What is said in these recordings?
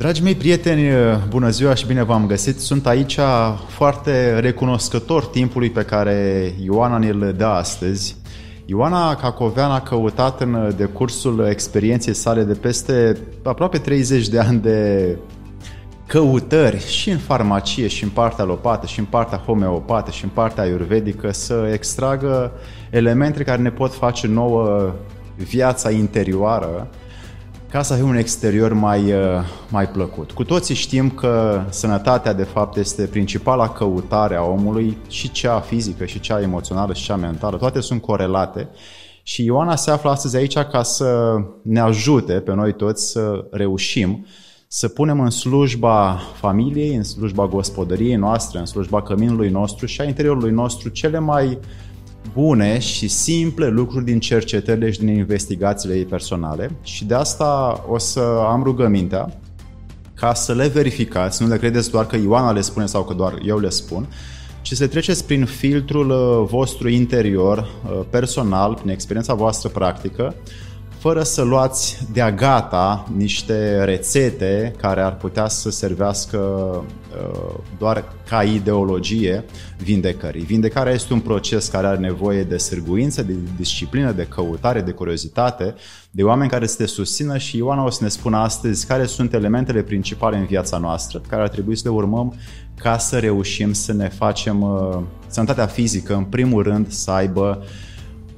Dragii mei prieteni, bună ziua și bine v-am găsit. Sunt aici foarte recunoscător timpului pe care Ioana ne-l dă astăzi. Ioana Cacovean a căutat în decursul experienței sale de peste aproape 30 de ani de căutări și în farmacie, și în partea alopată, și în partea homeopată, și în partea ayurvedică să extragă elemente care ne pot face nouă viața interioară ca să avem un exterior mai, uh, mai plăcut. Cu toții știm că sănătatea de fapt este principala căutare a omului, și cea fizică, și cea emoțională, și cea mentală, toate sunt corelate și Ioana se află astăzi aici ca să ne ajute pe noi toți să reușim să punem în slujba familiei, în slujba gospodăriei noastre, în slujba căminului nostru și a interiorului nostru cele mai bune și simple lucruri din cercetările și din investigațiile ei personale. Și de asta o să am rugămintea ca să le verificați, nu le credeți doar că Ioana le spune sau că doar eu le spun, ci să treceți prin filtrul uh, vostru interior, uh, personal, prin experiența voastră practică, fără să luați de-a gata niște rețete care ar putea să servească uh, doar ca ideologie vindecării. Vindecarea este un proces care are nevoie de sârguință, de disciplină, de căutare, de curiozitate, de oameni care să te susțină și Ioana o să ne spună astăzi care sunt elementele principale în viața noastră, care ar trebui să le urmăm ca să reușim să ne facem uh, sănătatea fizică, în primul rând, să aibă uh,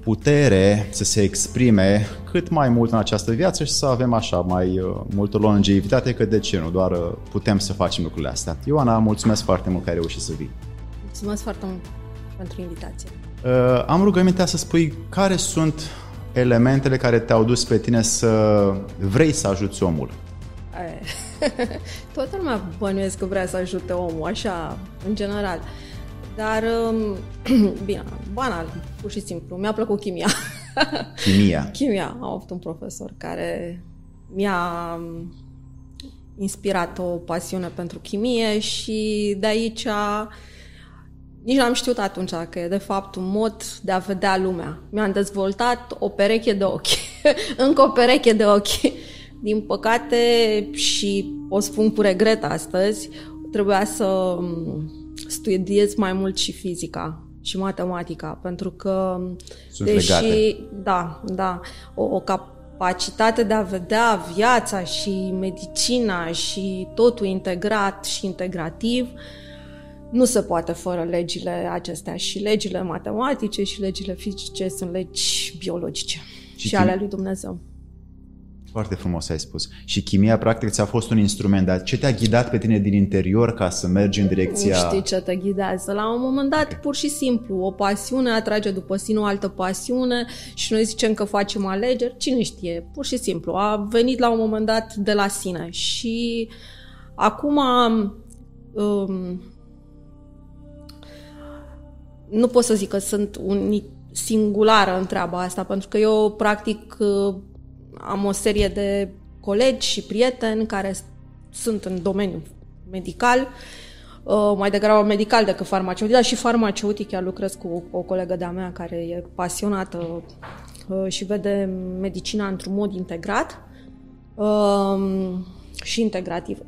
putere să se exprime cât mai mult în această viață și să avem așa mai uh, multă longevitate, că de ce nu, doar uh, putem să facem lucrurile astea. Ioana, mulțumesc foarte mult că ai reușit să vii. Mulțumesc foarte mult pentru invitație. Uh, am rugămintea să spui care sunt elementele care te-au dus pe tine să vrei să ajuți omul. Toată lumea bănuiesc că vrea să ajute omul, așa, în general. Uh, dar, um, bine, banal, pur și simplu. Mi-a plăcut chimia. Chimia? chimia. Am avut un profesor care mi-a um, inspirat o pasiune pentru chimie și de aici nici n-am știut atunci că e de fapt un mod de a vedea lumea. Mi-am dezvoltat o pereche de ochi. Încă o pereche de ochi. Din păcate și o spun cu regret astăzi, trebuia să um, studiez mai mult și fizica și matematica, pentru că Sunt deși, legate. da, da, o, o capacitate de a vedea viața și medicina și totul integrat și integrativ nu se poate fără legile acestea și legile matematice și legile fizice sunt legi biologice și, și ale lui Dumnezeu. Foarte frumos ai spus. Și chimia, practic, ți-a fost un instrument, dar ce te-a ghidat pe tine din interior ca să mergi în direcția... Nu știu ce te ghidează. La un moment dat, okay. pur și simplu, o pasiune atrage după sine o altă pasiune și noi zicem că facem alegeri. Cine știe? Pur și simplu. A venit la un moment dat de la sine. Și acum... Um, nu pot să zic că sunt un singulară în treaba asta, pentru că eu, practic, am o serie de colegi și prieteni care sunt în domeniul medical, uh, mai degrabă medical decât farmaceutic, dar și farmaceutic. Chiar lucrez cu o colegă de-a mea care e pasionată uh, și vede medicina într-un mod integrat um, și integrativ.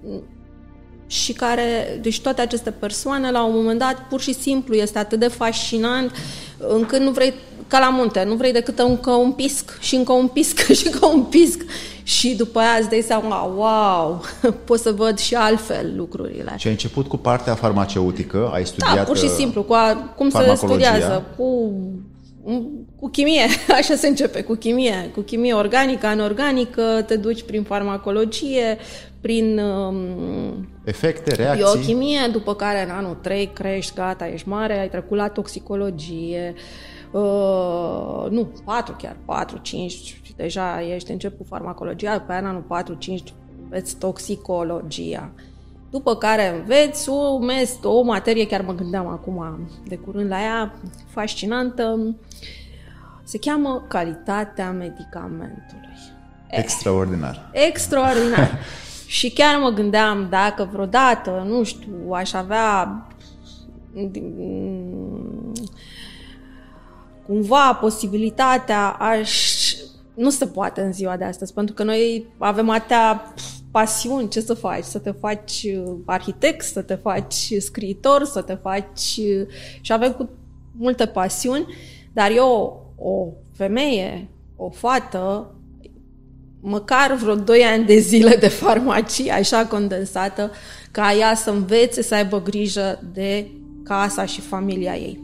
Și care, deci toate aceste persoane, la un moment dat, pur și simplu, este atât de fascinant încât nu vrei ca la munte, nu vrei decât încă un pisc și încă un pisc și încă un pisc. Și după aia îți dai seama, wow, pot să văd și altfel lucrurile. Și ai început cu partea farmaceutică, ai studiat Da, pur și uh, simplu, cu a, cum se studiază, cu cu chimie, așa se începe, cu chimie, cu chimie organică, anorganică, te duci prin farmacologie, prin um, efecte, reacții. Biochimie, după care în anul 3 crești, gata, ești mare, ai trecut la toxicologie, uh, Uh, nu, 4 chiar, 4, 5, deja ești încep cu farmacologia, pe anul 4, 5 înveți toxicologia. După care înveți o, mes, o materie, chiar mă gândeam acum de curând la ea, fascinantă, se cheamă calitatea medicamentului. Extraordinar. Eh, extraordinar. și chiar mă gândeam dacă vreodată, nu știu, aș avea cumva posibilitatea aș nu se poate în ziua de astăzi, pentru că noi avem atâtea pasiuni, ce să faci? Să te faci uh, arhitect, să te faci scriitor, să te faci... Uh, și avem cu multe pasiuni, dar eu, o femeie, o fată, măcar vreo 2 ani de zile de farmacie, așa condensată, ca ea să învețe să aibă grijă de casa și familia ei.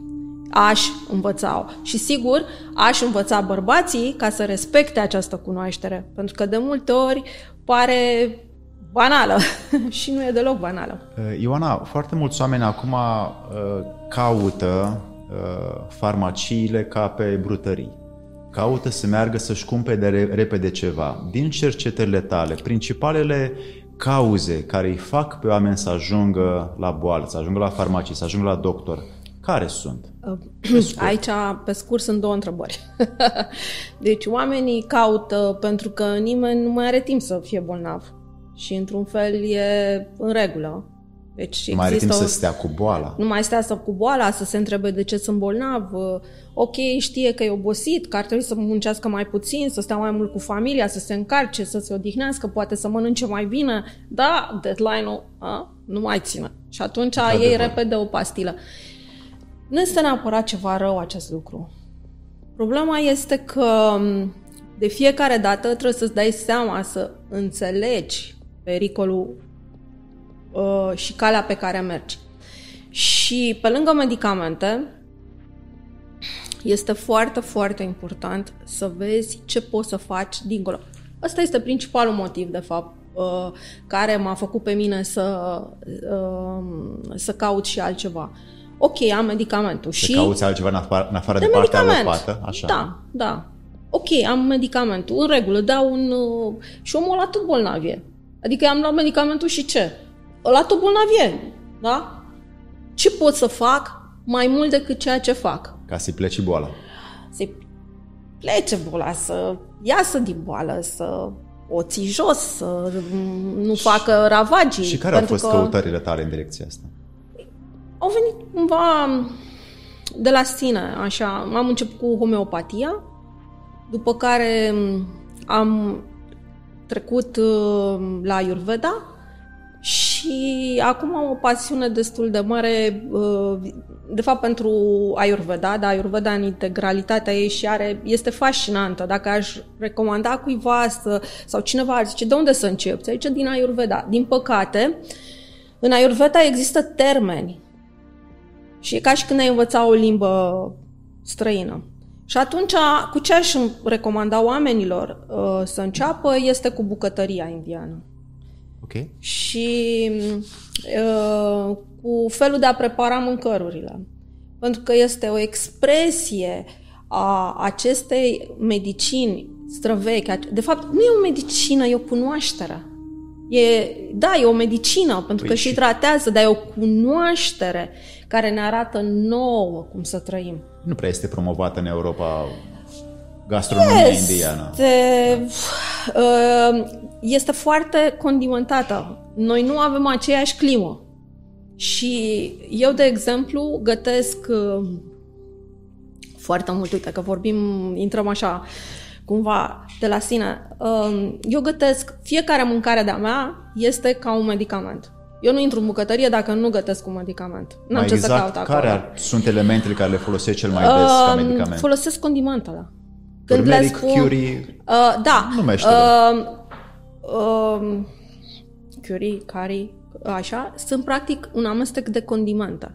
Aș învăța Și sigur, aș învăța bărbații ca să respecte această cunoaștere, pentru că de multe ori pare banală și nu e deloc banală. Uh, Ioana, foarte mulți oameni acum uh, caută uh, farmaciile ca pe brutării. Caută să meargă să-și cumpere repede ceva. Din cercetările tale, principalele cauze care îi fac pe oameni să ajungă la boală, să ajungă la farmacie, să ajungă la doctor, care sunt? Aici, pe scurt, sunt două întrebări. deci, oamenii caută pentru că nimeni nu mai are timp să fie bolnav. Și, într-un fel, e în regulă. Deci nu mai are timp o... să stea cu boala. Nu mai stea să cu boala, să se întrebe de ce sunt bolnav. Ok, știe că e obosit, că ar trebui să muncească mai puțin, să stea mai mult cu familia, să se încarce, să se odihnească, poate să mănânce mai bine. Da, deadline-ul a, nu mai ține. Și atunci ei repede o pastilă. Nu este neapărat ceva rău acest lucru. Problema este că de fiecare dată trebuie să-ți dai seama, să înțelegi pericolul uh, și calea pe care mergi. Și pe lângă medicamente, este foarte, foarte important să vezi ce poți să faci dincolo. Ăsta este principalul motiv, de fapt, uh, care m-a făcut pe mine să, uh, să caut și altceva ok, am medicamentul. Și cauți altceva în afară, în afară de, de partea alopată? Așa. Da, da. Ok, am medicamentul, în regulă, dau un... Uh, și omul ăla tot bolnavie. Adică am luat medicamentul și ce? Ăla tot bolnavie, da? Ce pot să fac mai mult decât ceea ce fac? Ca să-i pleci boala. Să-i plece boala, să iasă din boală, să o ții jos, să nu facă ravagii. Și care au fost că... căutările tale în direcția asta? Au venit cumva de la sine, așa. Am început cu homeopatia, după care am trecut uh, la Ayurveda și acum am o pasiune destul de mare, uh, de fapt pentru Ayurveda, dar Ayurveda în integralitatea ei și are, este fascinantă. Dacă aș recomanda cuiva să, sau cineva ar zice de unde să începi, aici din Ayurveda. Din păcate, în Ayurveda există termeni și e ca și când ai învăța o limbă străină. Și atunci, cu ce aș recomanda oamenilor uh, să înceapă este cu bucătăria indiană. Ok. Și uh, cu felul de a prepara mâncărurile. Pentru că este o expresie a acestei medicini străvechi. De fapt, nu e o medicină, e o cunoaștere. E, da, e o medicină, pentru păi că și tratează, dar e o cunoaștere care ne arată nouă cum să trăim. Nu prea este promovată în Europa gastronomia este, indiană. Uh, este foarte condimentată. Noi nu avem aceeași climă. Și eu, de exemplu, gătesc uh, foarte mult, uite că vorbim, intrăm așa cumva de la sine. Um, eu gătesc, fiecare mâncare de-a mea este ca un medicament. Eu nu intru în bucătărie dacă nu gătesc un medicament. Nu am exact ce să exact caut care acolo. sunt elementele care le folosești cel mai des uh, ca medicament? Folosesc condimentele. Când Turmeric, le spun, curry... Uh, da. Numește uh, uh, curry, curry, așa, sunt practic un amestec de condimente.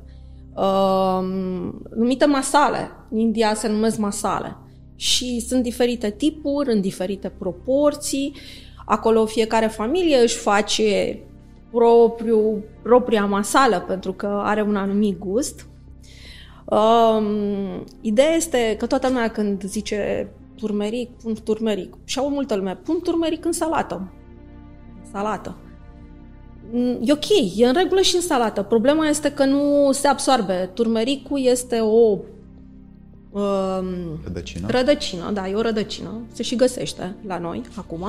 Uh, numite masale. În India se numesc masale și sunt diferite tipuri, în diferite proporții. Acolo fiecare familie își face propriu, propria masală pentru că are un anumit gust. Um, ideea este că toată lumea când zice turmeric, pun turmeric. Și au multă lume, pun turmeric în salată. Salată. E ok, e în regulă și în salată. Problema este că nu se absorbe. Turmericul este o Um, rădăcină? Rădăcină, da, e o rădăcină. Se și găsește la noi acum.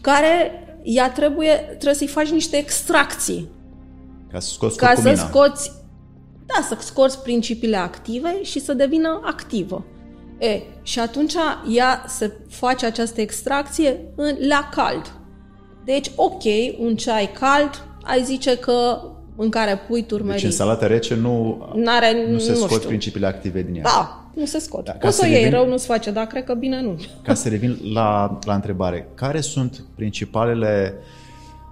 Care ea trebuie, trebuie să-i faci niște extracții. Ca să scoți Ca să scoți, da, să scoți principiile active și să devină activă. E, și atunci ea se face această extracție în, la cald. Deci, ok, un ceai cald, ai zice că în care pui turmeric. Deci în salată rece nu, N-are, nu se nu scot știu. principiile active din ea. Da, nu se scot. Da, Da, ca Poți să să o iei, revin- rău nu-ți face, dar cred că bine nu. Ca să revin la, la întrebare, care sunt principalele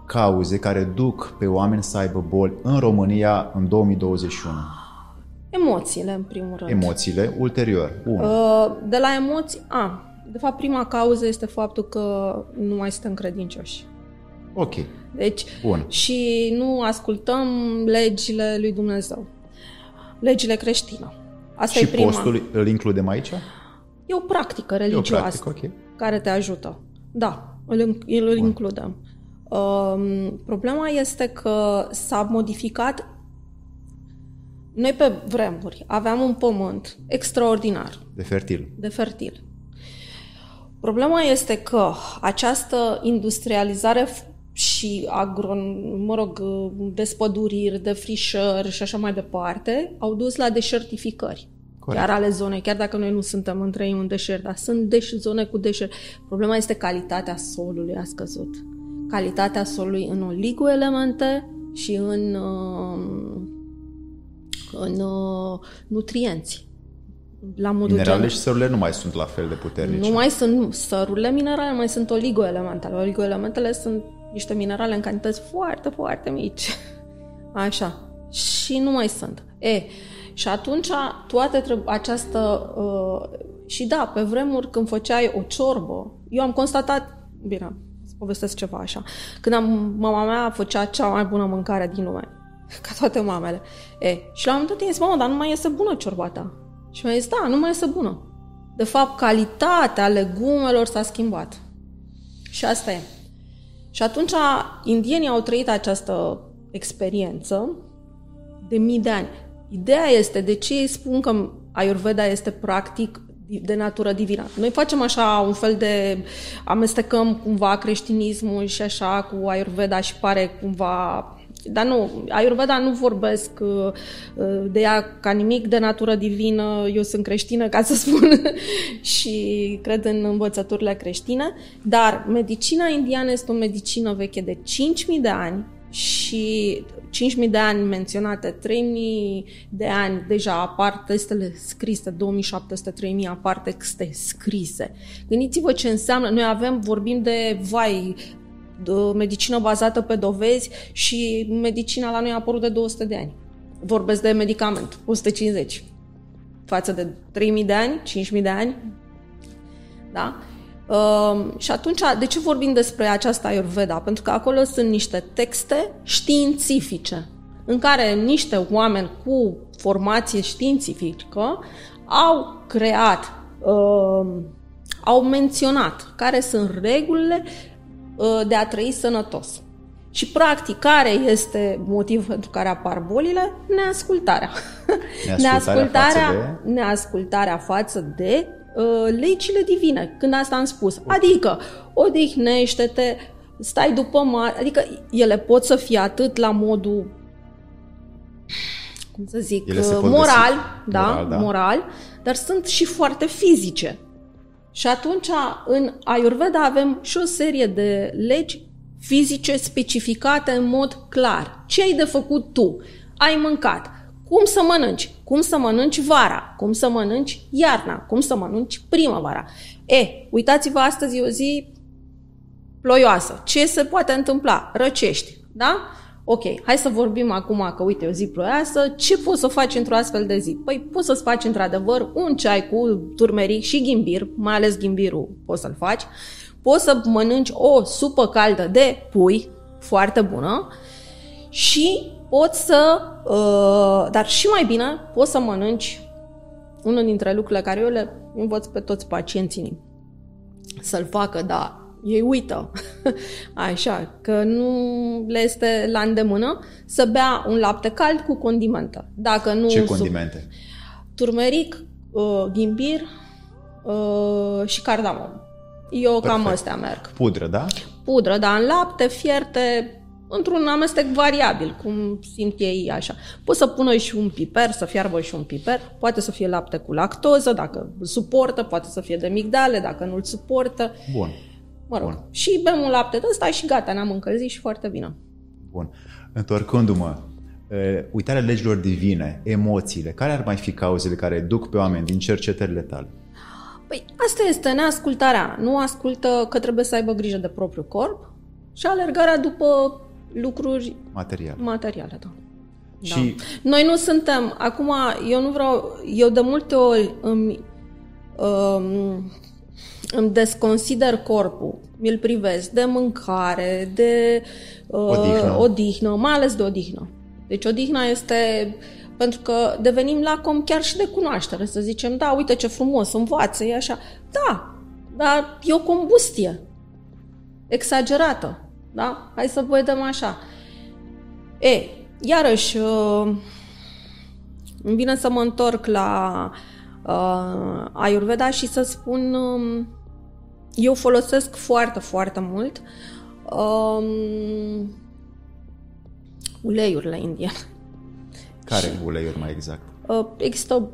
cauze care duc pe oameni să aibă boli în România în 2021? Emoțiile, în primul rând. Emoțiile, ulterior. 1. Uh, De la emoții, a, de fapt prima cauză este faptul că nu mai suntem credincioși. Ok, Deci, bun. și nu ascultăm legile lui Dumnezeu. Legile creștine. Asta Și e prima. postul îl includem aici? E o practică E o religioasă practică, ok. care te ajută. Da, îl, îl includem. Um, problema este că s-a modificat noi pe vremuri aveam un pământ extraordinar, De fertil. de fertil. Problema este că această industrializare f- și agro, mă rog, despăduriri, defrișări și așa mai departe au dus la deșertificări. Corect. Chiar ale zonei, chiar dacă noi nu suntem între ei un deșert, dar sunt deș- zone cu deșert. Problema este calitatea solului a scăzut. Calitatea solului în oligoelemente și în, uh, în uh, nutrienți. La modul Mineralele general. și sărurile nu mai sunt la fel de puternice. Nu mai sunt nu, sărurile minerale, mai sunt oligoelementele. Oligoelementele sunt niște minerale în cantități foarte, foarte mici. Așa. Și nu mai sunt. E, și atunci toate trebuie această... Uh, și da, pe vremuri când făceai o ciorbă, eu am constatat, bine, să povestesc ceva așa, când am, mama mea făcea cea mai bună mâncare din lume, ca toate mamele. E, și la un moment dat i-am zis, mamă, dar nu mai este bună ciorba ta. Și mi-a zis, da, nu mai este bună. De fapt, calitatea legumelor s-a schimbat. Și asta e. Și atunci indienii au trăit această experiență de mii de ani. Ideea este de ce ei spun că Ayurveda este practic de natură divină. Noi facem așa un fel de amestecăm cumva creștinismul și așa cu Ayurveda și pare cumva dar nu, Ayurveda nu vorbesc uh, de ea ca nimic de natură divină, eu sunt creștină, ca să spun, și cred în învățăturile creștine, dar medicina indiană este o medicină veche de 5.000 de ani și 5.000 de ani menționate, 3.000 de ani deja apar testele scrise, 2700-3000 apar texte scrise. Gândiți-vă ce înseamnă, noi avem, vorbim de, vai, de medicină bazată pe dovezi și medicina la noi a apărut de 200 de ani. Vorbesc de medicament, 150. Față de 3000 de ani, 5000 de ani. Da? Uh, și atunci, de ce vorbim despre această Ayurveda? Pentru că acolo sunt niște texte științifice în care niște oameni cu formație științifică au creat, uh, au menționat care sunt regulile uh, de a trăi sănătos. Și practic, care este motivul pentru care apar bolile? Neascultarea. Neascultarea față de... neascultarea față de uh, legile divine. Când asta am spus. Adică, odihnește-te, stai după mare, adică ele pot să fie atât la modul cum să zic, Ele se pot moral, găsi. da, Moral, da. moral, dar sunt și foarte fizice. Și atunci, în Ayurveda avem și o serie de legi fizice specificate în mod clar. Ce ai de făcut tu? Ai mâncat. Cum să mănânci? Cum să mănânci vara? Cum să mănânci iarna? Cum să mănânci primăvara? E, uitați-vă, astăzi e o zi ploioasă. Ce se poate întâmpla? Răcești, da? Ok, hai să vorbim acum că, uite, o zi ploioasă, ce poți să faci într-o astfel de zi? Păi poți să-ți faci, într-adevăr, un ceai cu turmeric și ghimbir, mai ales ghimbirul poți să-l faci, poți să mănânci o supă caldă de pui, foarte bună, și poți să, uh, dar și mai bine, poți să mănânci unul dintre lucrurile care eu le învăț pe toți pacienții să-l facă, dar ei uită, așa, că nu le este la îndemână să bea un lapte cald cu condimentă. Dacă nu Ce sub- condimente? Turmeric, uh, ghimbir uh, și cardamom. Eu Perfect. cam astea merg. Pudră, da? Pudră, dar în lapte fierte într-un amestec variabil, cum simt ei așa. Pot să pună și un piper, să fiarbă și un piper, poate să fie lapte cu lactoză, dacă îl suportă, poate să fie de migdale, dacă nu îl suportă. Bun. Mă rog. Bun. Și bem un lapte de ăsta și gata, ne-am încălzit și foarte bine. Bun. Întorcându-mă, uh, uitarea legilor divine, emoțiile, care ar mai fi cauzele care duc pe oameni din cercetările tale? Păi asta este neascultarea. Nu ascultă că trebuie să aibă grijă de propriul corp și alergarea după lucruri Material. materiale. Da. Și Da. Noi nu suntem, acum eu nu vreau, eu de multe ori îmi, um, îmi desconsider corpul, mi-l privesc de mâncare, de uh, Odihnă. odihnă, mai ales de odihnă. Deci odihna este pentru că devenim lacom chiar și de cunoaștere, să zicem, da, uite ce frumos, învață, e așa. Da, dar e o combustie exagerată, da? Hai să vedem așa. E, iarăși, uh, îmi vine să mă întorc la uh, Ayurveda și să spun, um, eu folosesc foarte, foarte mult um, uleiurile indiene. care uleiuri mai exact? Uh, există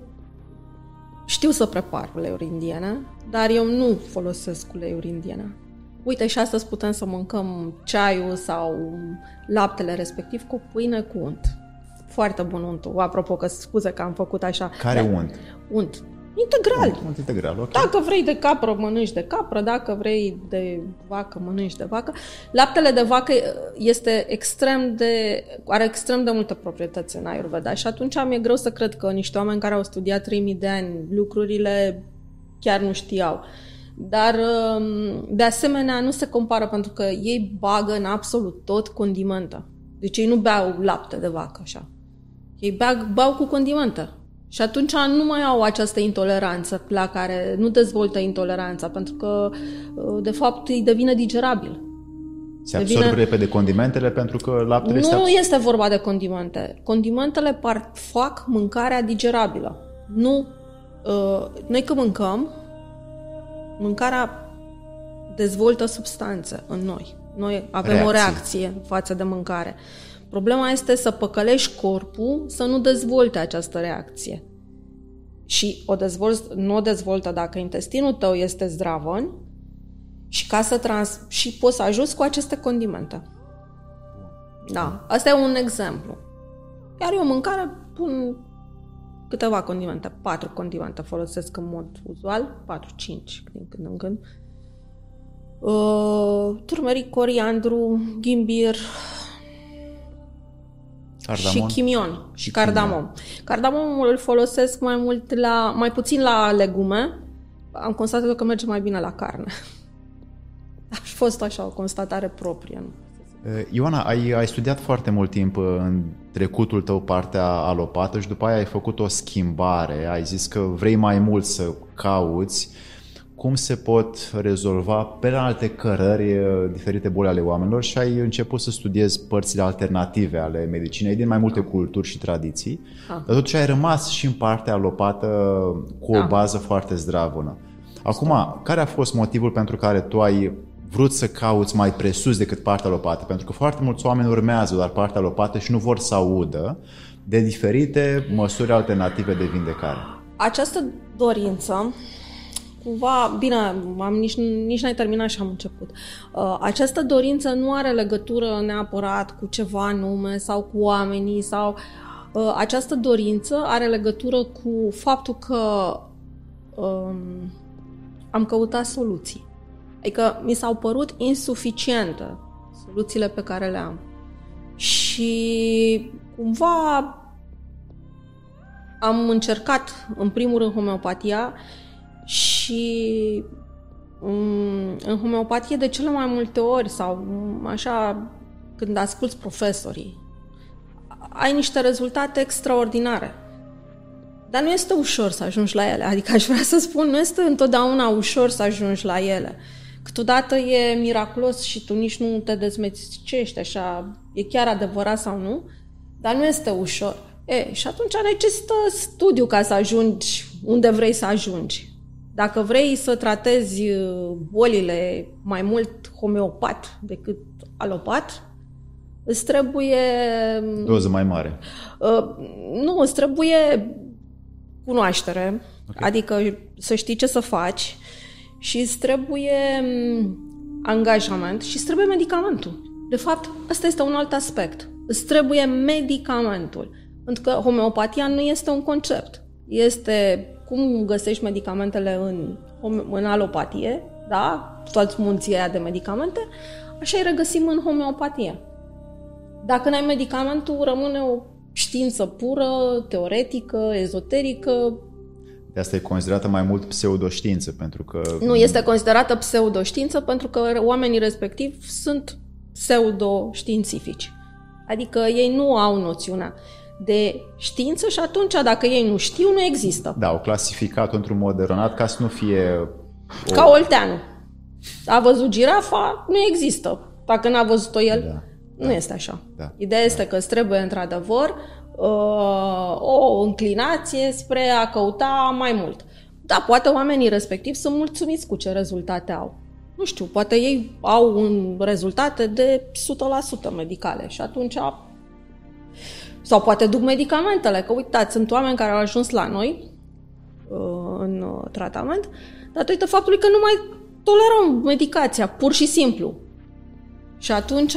știu să prepar uleiuri indiene, dar eu nu folosesc uleiuri indiene. Uite, și astăzi putem să mâncăm ceaiul sau laptele respectiv cu pâine cu unt. Foarte bun untul. Apropo că scuze că am făcut așa. Care Da, unt? Unt. Integral. Unt integral, ok. Dacă vrei de capră, mănânci de capră, dacă vrei de vacă, mănânci de vacă. Laptele de vacă este extrem de, are extrem de multe proprietăți în Ayurveda și atunci mi-e greu să cred că niște oameni care au studiat 3000 de ani lucrurile chiar nu știau. Dar, um, de asemenea, nu se compară pentru că ei bagă în absolut tot condimentă. Deci ei nu beau lapte de vacă așa. Ei bag, bau cu condimentă. Și atunci nu mai au această intoleranță la care nu dezvoltă intoleranța, pentru că, de fapt, îi devine digerabil. Se absorb devine- repede condimentele pentru că laptele este Nu abs- este vorba de condimente. Condimentele par, fac mâncarea digerabilă. Nu. Uh, noi când mâncăm, mâncarea dezvoltă substanțe în noi. Noi avem o Reacții. reacție față de mâncare. Problema este să păcălești corpul să nu dezvolte această reacție. Și o dezvolți, nu o dezvoltă dacă intestinul tău este zdravăn și ca să trans- și poți să ajuți cu aceste condimente. Da, asta e un exemplu. Iar eu mâncare pun câteva condimente, patru condimente folosesc în mod uzual, patru, cinci din când în când. Uh, turmeric, coriandru, ghimbir Cardamon. și chimion și, Și cardamom. Cardamomul îl folosesc mai mult la, mai puțin la legume. Am constatat că merge mai bine la carne. Aș fost așa o constatare proprie. Nu? Uh, Ioana, ai, ai studiat foarte mult timp uh, în trecutul tău partea alopată și după aia ai făcut o schimbare. Ai zis că vrei mai mult să cauți cum se pot rezolva pe la alte cărări uh, diferite boli ale oamenilor și ai început să studiezi părțile alternative ale medicinei din mai multe culturi și tradiții, Ah. dar totuși ai rămas și în partea alopată cu o Da. bază foarte zdravănă. Acum, care a fost motivul pentru care tu ai vrut să cauți mai presus decât partea alopată? Pentru că foarte mulți oameni urmează doar partea alopată și nu vor să audă de diferite măsuri alternative de vindecare. Această dorință, cumva, bine, am, nici, nici n-ai terminat și am început. Uh, această dorință nu are legătură neapărat cu ceva anume sau cu oamenii sau uh, această dorință are legătură cu faptul că um, am căutat soluții. Adică mi s-au părut insuficiente soluțiile pe care le am. Și cumva am încercat, în primul rând, homeopatia și mm, în homeopatie de cele mai multe ori sau mm, așa când asculți profesorii, ai niște rezultate extraordinare. Dar nu este ușor să ajungi la ele. Adică aș vrea să spun, nu este întotdeauna ușor să ajungi la ele. Câteodată e miraculos și tu nici nu te dezmețicești așa, e chiar adevărat sau nu, dar nu este ușor. E, și atunci necesită studiu ca să ajungi unde vrei să ajungi. Dacă vrei să tratezi uh, bolile mai mult homeopat decât alopat, Îți trebuie... Doză mai mare. Uh, nu, îți trebuie cunoaștere, okay. adică să știi ce să faci și îți trebuie mm, angajament și îți trebuie medicamentul. De fapt, ăsta este un alt aspect. Îți trebuie medicamentul. Pentru că homeopatia nu este un concept. Este cum găsești medicamentele în, în alopatie, da? Toți munții aia de medicamente, așa îi regăsim în homeopatie. Dacă n-ai medicamentul, rămâne o știință pură, teoretică, ezoterică. De asta e considerată mai mult pseudoștiință, pentru că... Nu este considerată pseudoștiință, pentru că oamenii respectivi sunt pseudoștiințifici. Adică ei nu au noțiunea de știință și atunci, dacă ei nu știu, nu există. Da, au clasificat într-un mod eronat ca să nu fie... O... Ca Olteanu. A văzut girafa, nu există. Dacă n-a văzut-o el, da, nu da, este așa. Da, Ideea da. este că îți trebuie, într-adevăr, uh, o înclinație spre a căuta mai mult. Da, poate oamenii respectivi sunt mulțumiți cu ce rezultate au nu știu, poate ei au un rezultate de 100% medicale și atunci sau poate duc medicamentele, că uitați, sunt oameni care au ajuns la noi uh, în uh, tratament datorită faptului că nu mai tolerăm medicația, pur și simplu. Și atunci...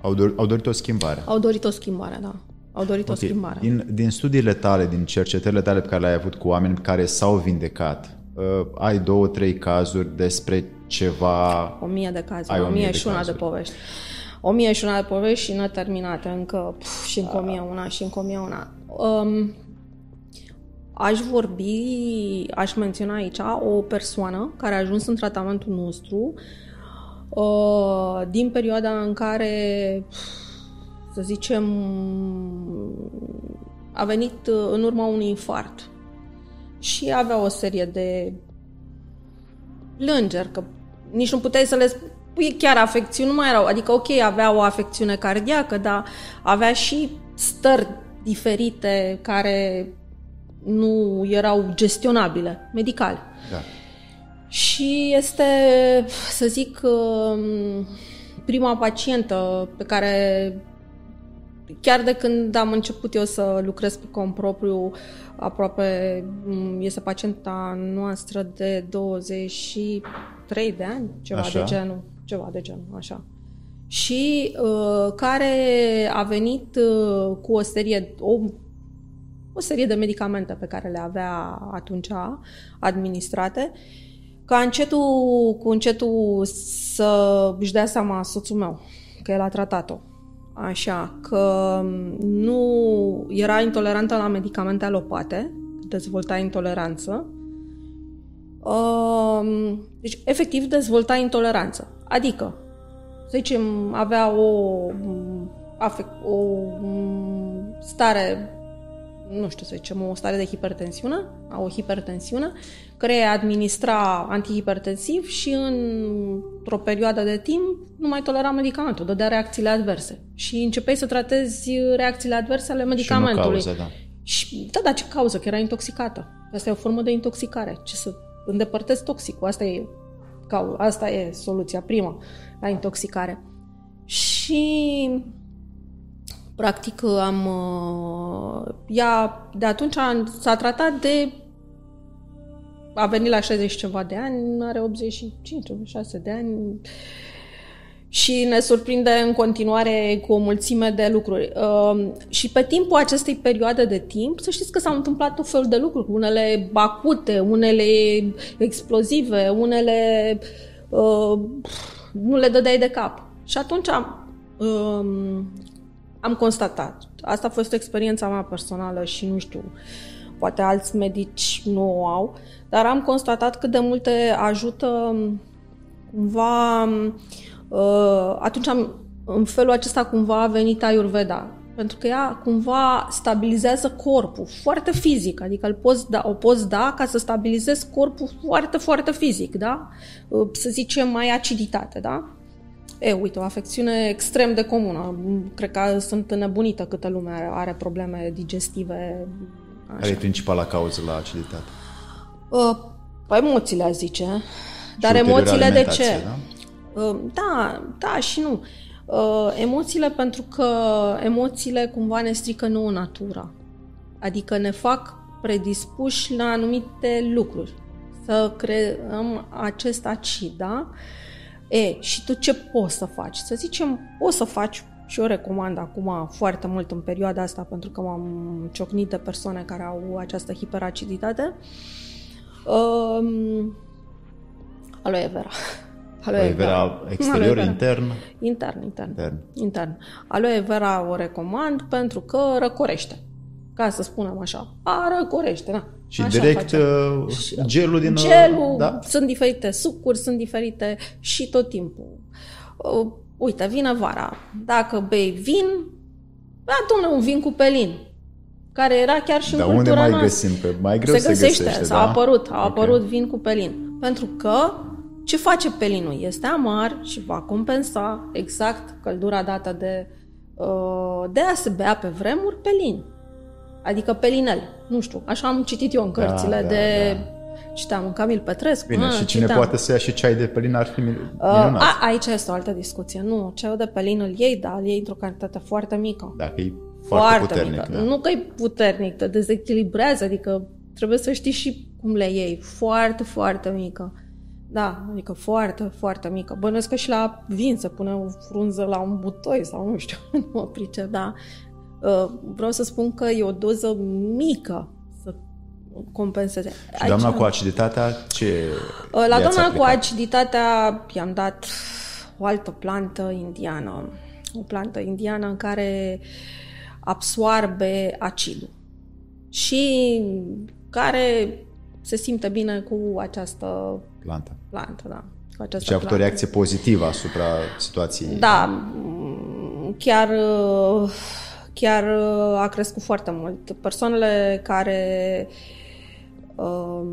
Au, dor- au dorit o schimbare. Au dorit o schimbare, da. Au dorit okay. o schimbare. Din, din studiile tale, din cercetările tale pe care le-ai avut cu oameni care s-au vindecat, uh, ai două, trei cazuri despre ceva... O mie de cazuri, ai o mie și una de povești. O mie și una de povești și neterminate încă, puf, și încă o mie una, și încă o mie una. Um, aș vorbi, aș menționa aici o persoană care a ajuns în tratamentul nostru uh, din perioada în care, să zicem, a venit în urma unui infart și avea o serie de plângeri, că nici nu puteai să le spui chiar afecțiuni, nu mai erau. Adică, ok, avea o afecțiune cardiacă, dar avea și stări diferite care nu erau gestionabile, medicale. Da. Și este, să zic, um, prima pacientă pe care chiar de când am început eu să lucrez pe cont propriu, aproape mm, este pacienta noastră de 23 de ani, ceva așa. de genul, ceva de genul, așa. Și uh, care a venit uh, cu o serie, o, o serie de medicamente pe care le avea atunci administrate, ca încetul cu încetul să își dea seama soțul meu că el a tratat-o Așa, că nu era intolerantă la medicamente alopate, dezvolta intoleranță. Um, deci, efectiv, dezvolta intoleranță. Adică, să zicem, avea o, o stare nu știu să zicem, o stare de hipertensiune, o hipertensiune, care administra antihipertensiv și într-o perioadă de timp nu mai tolera medicamentul, dădea reacțiile adverse. Și începeai să tratezi reacțiile adverse ale medicamentului. Și cauză, da. Și, da, da, ce cauză? Că era intoxicată. Asta e o formă de intoxicare. Ce să îndepărtezi toxicul. Asta e, asta e soluția prima la intoxicare. Și Practic am... Uh, ea de atunci s-a tratat de... A venit la 60 ceva de ani, are 85, 86 de ani și ne surprinde în continuare cu o mulțime de lucruri. Uh, și pe timpul acestei perioade de timp, să știți că s-au întâmplat tot felul de lucruri, unele acute, unele explozive, unele uh, nu le dădeai de cap. Și atunci uh, am constatat. Asta a fost experiența mea personală și nu știu, poate alți medici nu o au, dar am constatat cât de multe ajută cumva uh, atunci am, în felul acesta cumva a venit Ayurveda pentru că ea cumva stabilizează corpul foarte fizic, adică îl poți da, o poți da ca să stabilizezi corpul foarte, foarte fizic, da? Uh, să zicem mai aciditate, da? E, uite, o afecțiune extrem de comună. Cred că sunt nebunită câtă lume are, are probleme digestive. Așa. Care e principala cauză la aciditate? Uh, emoțiile, a zice. Dar emoțiile de ce? Da? Uh, da, da și nu. Uh, emoțiile pentru că emoțiile cumva ne strică nouă natura. Adică ne fac predispuși la anumite lucruri. Să creăm acest acid, da? E, și tu ce poți să faci? Să zicem, poți să faci și eu recomand acum foarte mult în perioada asta pentru că m-am ciocnit de persoane care au această hiperaciditate. Um, aloe vera. Aloe vera exterior, aloe vera. intern? Intern, intern. Intern. intern. Aloe vera o recomand pentru că răcorește. Ca să spunem așa. A, răcorește, da. Și așa direct face. Uh, gelul din... Uh, gelul, da? sunt diferite sucuri, sunt diferite și tot timpul. Uh, uite, vine vara. Dacă bei vin, da, domnule, un vin cu pelin care era chiar și Dar în unde cultura mai noastră. găsim? Pe mai greu se, se găsește, găsește, s-a da? apărut, a Ok. apărut vin cu pelin. Pentru că ce face pelinul? Este amar și va compensa exact căldura dată de, uh, de a se bea pe vremuri pelin. Adică pelinel. Nu știu, așa am citit eu în cărțile da, de... da. Citeam în Camil Petrescu. Bine, ah, și cine citeam. poate să ia și ceai de pelin ar fi minunat. Uh, a, aici este o altă discuție. Nu, ceaiul de pelin îl iei, dar îl iei într-o cantitate foarte mică. Dacă e foarte, puternic. mică. Da. Nu că e puternic, te dezechilibrează, adică trebuie să știi și cum le iei. Foarte, foarte mică. Da, adică foarte, foarte mică. Bănuiesc că și la vin se pune o frunză la un butoi sau nu știu, nu mă pricep, da. Uh, vreau să spun că e o doză mică să compenseze. Și doamna cu aciditatea, ce Uh, La i-ați doamna cu aplicat? aciditatea i-am dat o altă plantă indiană. O plantă indiană în care absoarbe acidul și care se simte bine cu această Plantă. plantă, da. Cu această Și a avut o plantă. reacție pozitivă asupra situației. Da, m, chiar, uh, chiar uh, a crescut foarte mult. Persoanele care um,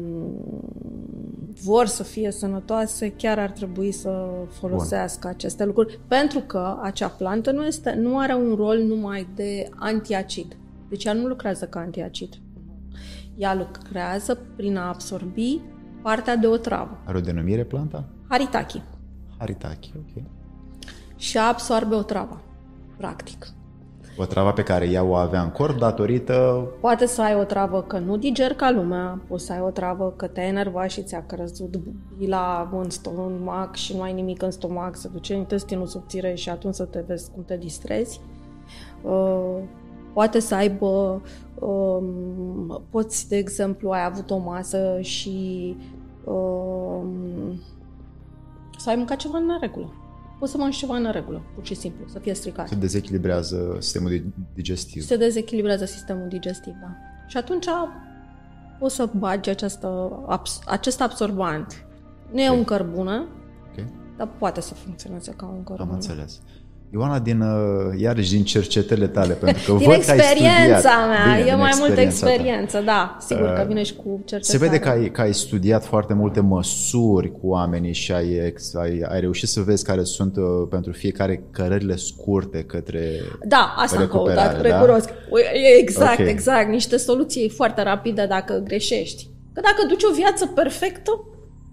vor să fie sănătoase chiar ar trebui să folosească Bun. aceste lucruri, pentru că acea plantă nu, este, nu are un rol numai de antiacid. Deci ea nu lucrează ca antiacid. Ea lucrează prin a absorbi partea de otravă. Are o denumire planta? Haritaki. Haritaki, ok. Și absorbe otrava, practic. O travă pe care ea o avea în corp datorită... Poate să ai o travă că nu diger ca lumea, poți să ai o travă că te-ai enervat și ți-a căzut bila în stomac și nu ai nimic în stomac, se duce în intestinul subțire și atunci să te vezi cum te distrezi. Uh, poate să aibă, um, poți, de exemplu, ai avut o masă și um, să ai mâncat ceva în neregulă. Poți să mănânci ceva în neregulă, pur și simplu, să fie stricat. Se dezechilibrează sistemul di- digestiv. Se dezechilibrează sistemul digestiv, da. Și atunci o să bagi această, abs- acest absorbant. Nu e Ok. un cărbune, Ok, dar poate să funcționeze ca un cărbune. am înțeles. Ioana, din, uh, iarăși din cercetările tale, pentru că Din văd că ai experiența studiat. mea, Bine, e din mai multă experiența ta. experiență, da. Sigur că Uh, vine și cu cercetare. Se vede că ai, că ai studiat foarte multe măsuri cu oamenii și ai, ex, ai, ai reușit să vezi care sunt uh, pentru fiecare cărările scurte către Da, asta am recuperare, căutat, da? recunosc. Exact, Ok. exact. Niște soluții foarte rapide dacă greșești. Că dacă duci o viață perfectă,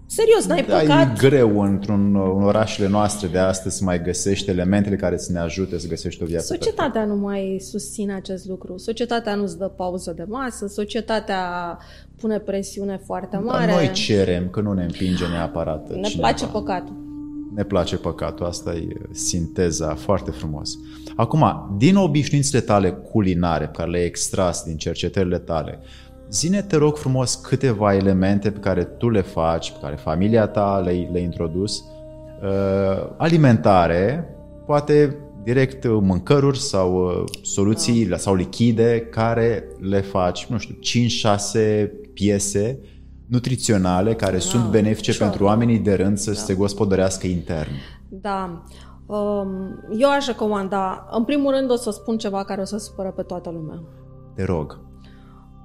serios, n-ai Da, păcat. e greu într-un în orașele noastre de astăzi să mai găsești elementele care să ne ajute să găsești o viață perfectă. Societatea nu mai susține acest lucru. Societatea nu-ți dă pauză de masă, societatea pune presiune foarte mare. Dar noi cerem, că nu ne împinge neapărat ne cineva. place păcatul. Ne place păcatul, asta e sinteza foarte frumos. Acum, din obișnuințele tale culinare pe care le-ai extras din cercetările tale, zine, te rog frumos, câteva elemente pe care tu le faci, pe care familia ta le-ai, le introdus, uh, alimentare, poate direct uh, mâncăruri sau uh, soluții Da. sau lichide care le faci, nu știu, 5-6 piese nutriționale care sunt benefice sure. pentru oamenii de rând să se gospodărească intern. Da. Um, Eu aș recomanda, în primul rând o să spun ceva care o să supără pe toată lumea. Te rog.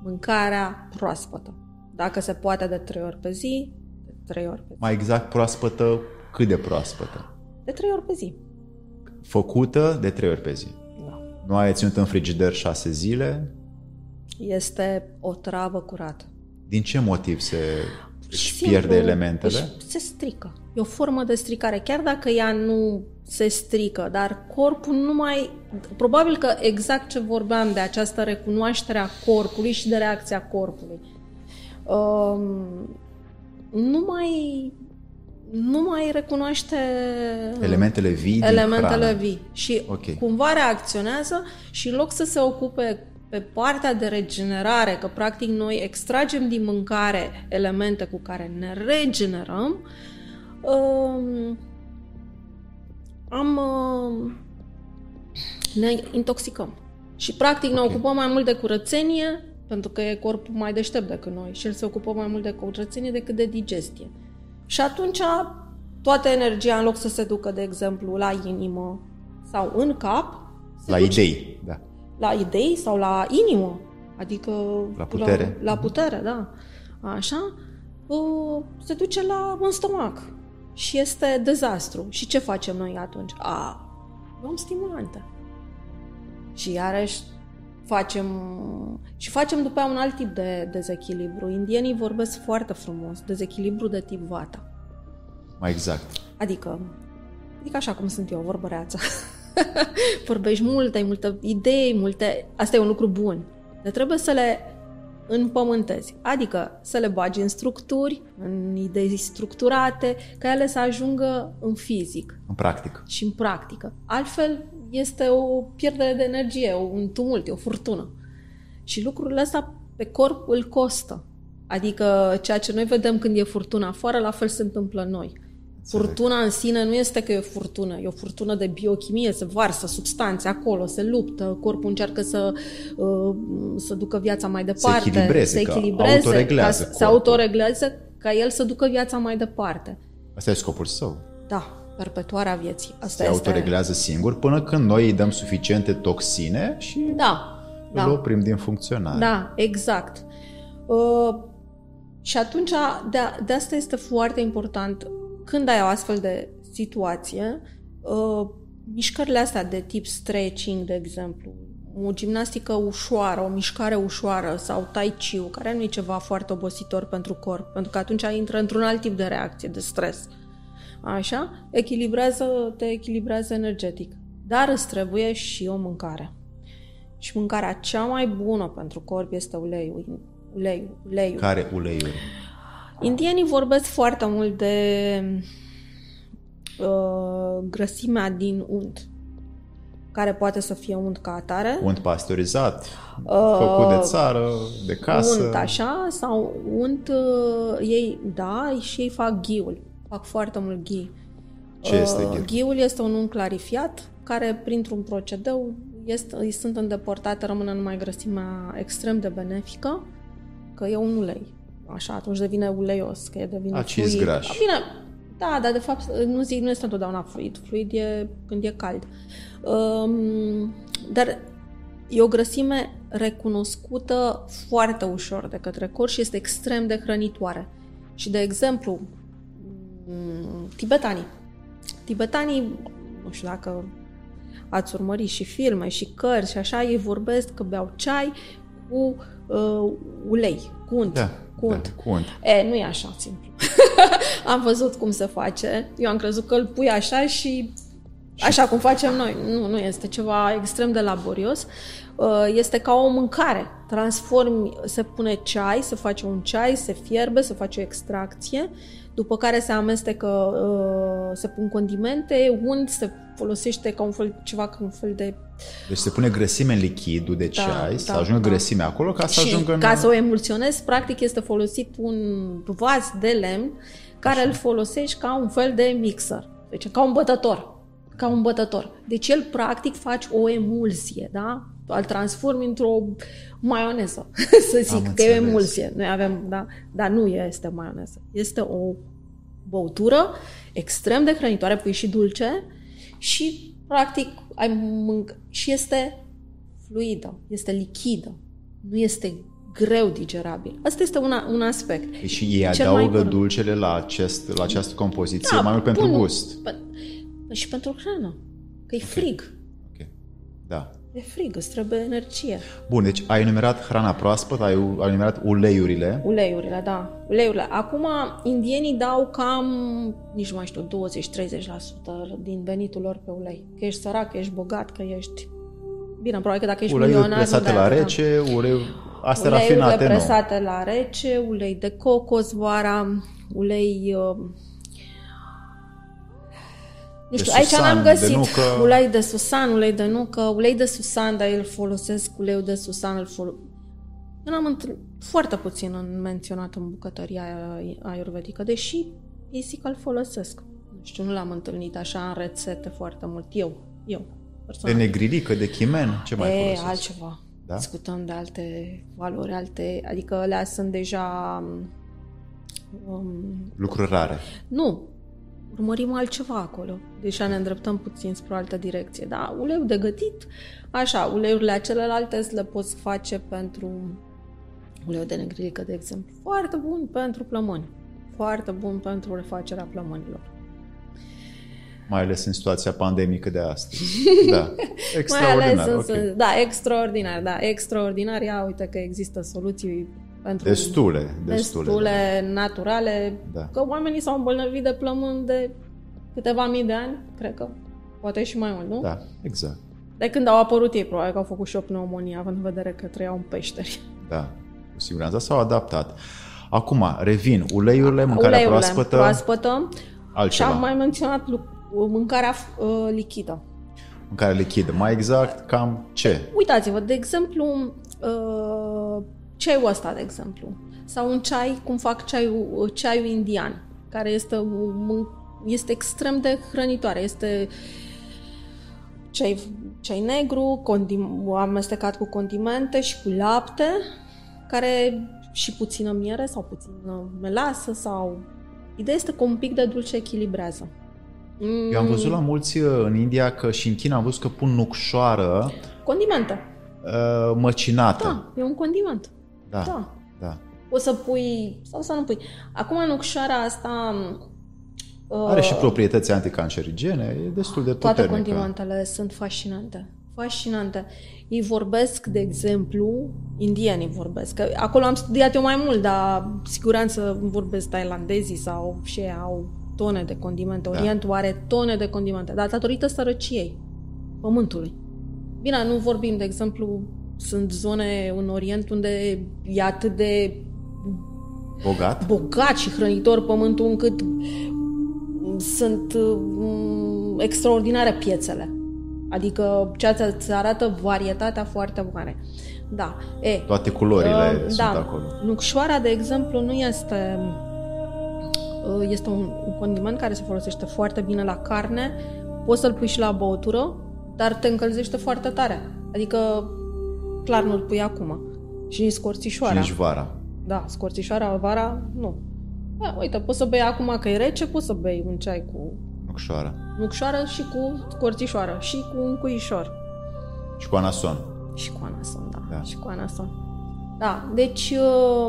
Mâncarea proaspătă. Dacă se poate de trei ori pe zi, de trei ori pe zi. Mai exact proaspătă, cât de proaspătă? De trei ori pe zi. Făcută de trei ori pe zi. Da. Nu ai ținut în frigider șase zile? Este o travă curată. Din ce motiv se... Își pierde elementele? Își se strică. E o formă de stricare, chiar dacă ea nu se strică, dar corpul nu mai... Probabil că exact ce vorbeam de această recunoaștere a corpului și de reacția corpului. Um, nu mai nu mai recunoaște elementele vii elementele vii și okay. cumva reacționează și în loc să se ocupe pe partea de regenerare, că practic noi extragem din mâncare elemente cu care ne regenerăm, um, am, uh, ne intoxicăm. Și practic okay. ne ocupăm mai mult de curățenie, pentru că e corpul mai deștept decât noi și el se ocupă mai mult de curățenie decât de digestie. Și atunci toată energia, în loc să se ducă, de exemplu, la inimă sau în cap, la duce, idei, da. La idei sau la inimă, adică la putere. La, la putere, da. Așa, se duce la un stomac și este dezastru. Și ce facem noi atunci? A, luăm stimulante. Și iarăși facem și facem după aia un alt tip de dezechilibru. Indienii vorbesc foarte frumos, dezechilibru de tip vata. Mai exact. Adică, adică așa cum sunt eu, vorbăreața. Vorbești multe, ai multe idei, multe... Asta e un lucru bun. Dar trebuie să le împământezi. Adică să le bagi în structuri, în idei structurate, ca ele să ajungă în fizic. În practică. Și în practică. Altfel este o pierdere de energie, un tumult, o furtună. Și lucrurile astea pe corp îl costă. Adică ceea ce noi vedem când e furtuna afară, la fel se întâmplă noi. Furtuna în sine nu este că e o furtună, e o furtună de biochimie, se varsă substanțe acolo, se luptă, corpul încearcă să, uh, să ducă viața mai departe, se echilibreze, se echilibreze ca se autoregleze, ca el să ducă viața mai departe. Asta e scopul său. Da, perpetuarea vieții. Asta se este... autoreglează singur până când noi îi dăm suficiente toxine și da, îl da. oprim din funcționare. Da, exact. Uh, și atunci, de, de asta este foarte important când ai o astfel de situație, uh, mișcările astea de tip stretching, de exemplu, o gimnastică ușoară, o mișcare ușoară sau tai chi care nu e ceva foarte obositor pentru corp, pentru că atunci intră într-un alt tip de reacție, de stres. Așa, echilibrează, te echilibrează energetic. Dar îți trebuie și o mâncare. Și mâncarea cea mai bună pentru corp este uleiul. Uleiul. uleiul. Care uleiul? Indienii vorbesc foarte mult de uh, grăsimea din unt, care poate să fie unt ca atare. Unt pasteurizat, uh, făcut de țară, de casă. Unt așa, sau unt, uh, ei, da, și ei fac ghiul. Fac foarte mult ghi. Ce uh, este ghiul? Ghiul este un unt clarifiat, care printr-un procedeu este, îi sunt îndepărtate, rămâne numai grăsimea extrem de benefică, că e un ulei așa, atunci devine uleios, că e devine Acizi fluid. grași. Bine, da, dar de fapt nu zic, nu este întotdeauna fluid. Fluid e când e cald. Um, dar e o grăsime recunoscută foarte ușor de către corp și este extrem de hrănitoare. Și, de exemplu, mm, tibetanii. Tibetanii, nu știu dacă ați urmărit și filme și cărți și așa, ei vorbesc că beau ceai cu uh, ulei, cu unt. Da. Cunt. Da, cunt. E, nu e așa simplu. am văzut cum se face. Eu am crezut că îl pui așa și așa cum facem noi. Nu, nu este ceva extrem de laborios. Uh, este ca o mâncare. Transformi, se pune ceai, se face un ceai, se fierbe, se face o extracție, după care se amestecă, uh, se pun condimente, unt, se folosește ca un fel, ceva ca un fel de deci se pune grăsime în lichidul de da, ceai, da, să ajungă da. grăsimea acolo ca să și ajungă în... ca să o emulsionezi, practic este folosit un vas de lemn care Așa. îl folosești ca un fel de mixer. Deci ca un bătător. Ca un bătător. Deci el practic faci o emulsie, da? Îl transformi într-o maioneză, să zic, Am că e o emulsie. Noi avem, da? Dar nu este maioneză. Este o băutură extrem de hrănitoare, pui și dulce și practic ai mânc- și este fluidă, este lichidă, nu este greu digerabil. Asta este una, un aspect. Păi și ei adaugă dulcele la, acest, la această compoziție da, mai mult pentru gust. Pe, și pentru hrană, că e okay. frig. Okay. Da. E frig, îți trebuie energie. Bun, deci ai enumerat hrana proaspătă, ai, ai enumerat uleiurile. Uleiurile, da. Uleiurile. Acum, indienii dau cam, nici nu mai știu, 20-30% din venitul lor pe ulei. Că ești sărac, că ești bogat, că ești... Bine, probabil că dacă ești Uleiuri milionar... presate nu la de atâta. rece, ulei, astea Uleiurile rafinate, nu. presate la rece, ulei de cocos vara, ulei... Uh, nu De știu, aici susan, n-am de găsit nucă. ulei de susan, ulei de nucă, ulei de susan, dar îl folosesc, uleiul de susan îl folosesc. Eu n-am întâlnit foarte puțin în menționat în bucătăria ayurvedică, deși basic îl folosesc. Nu știu, nu l-am întâlnit așa în rețete foarte mult. Eu, eu, De personal. negrilică, de chimen, ce mai e folosesc? altceva. Da? Discutăm de alte valori, alte, adică alea sunt deja um, Lucruri rare. nu, urmărim altceva acolo. Deja ne îndreptăm puțin spre o altă direcție. Da, uleiul de gătit, așa, uleiurile celelalte le poți face pentru uleiul de negrilică, de exemplu. Foarte bun pentru plămâni. Foarte bun pentru refacerea plămânilor. Mai ales în situația pandemică de astăzi. Da. Mai Extraordinar. ales ok. însă, da, extraordinar, da, extraordinar. Ia uite că există soluții pentru Destule, destule. destule naturale, Da. că oamenii s-au îmbolnăvit de plămâni de câteva mii de ani, cred că, poate și mai mult, nu? Da, exact. De când au apărut ei, probabil că au făcut și o pneumonie, având în vedere că trăiau în peșteri. Da, cu siguranță s-au adaptat. Acum, revin, uleiurile, mâncarea Uleiurile proaspătă, proaspătă și altceva, am mai menționat lu- mâncarea uh, lichidă. mâncare lichidă. Mai exact, cam ce? Uitați-vă, de exemplu, uh, ceaiul ăsta, de exemplu, sau un ceai, cum fac ceaiul, ceaiul indian, care este, un- este extrem de hrănitoare. Este ceai, ceai negru, condim, amestecat cu condimente și cu lapte, care și puțină miere sau puțină melasă sau... Ideea este că un pic de dulce echilibrează. Mm, Eu am văzut la mulți uh, în India că și în China am văzut că pun nucșoară Condimente. uh, măcinată. Da, e un condiment. Da. Da. da. Poți să pui sau să nu pui. Acum nucșoara asta uh, Are și proprietăți anticancerigene, e destul de toate puternică. condimentele sunt fascinante. Fascinante. Ei vorbesc, de exemplu, indienii vorbesc. Că acolo am studiat eu mai mult, dar siguranță vorbesc tailandezii sau și ei au tone de condimente. Da. Orientul are tone de condimente, dar datorită sărăciei pământului. Bine, nu vorbim, de exemplu, sunt zone în Orient unde e atât de Bogat? bogat și hrănitor pământul încât sunt um, extraordinare piețele. Adică ceea ce arată varietatea foarte mare. Da. E, Toate culorile uh, sunt da. acolo. Nucșoara, de exemplu, nu este uh, este un, un condiment care se folosește foarte bine la carne, poți să-l pui și la băutură, dar te încălzește foarte tare. Adică, clar, nu-l pui acum. Și nici Și scorțișoara. nici vara. Da, scorțișoara, vara, nu. Da, uite, poți să bei acum că e rece, poți să bei un ceai cu Nucșoară. nucșoară și cu scorțișoară și cu un cuișor. Și cu anason. Și cu anason, da. Da. Și cu anason. Da, deci...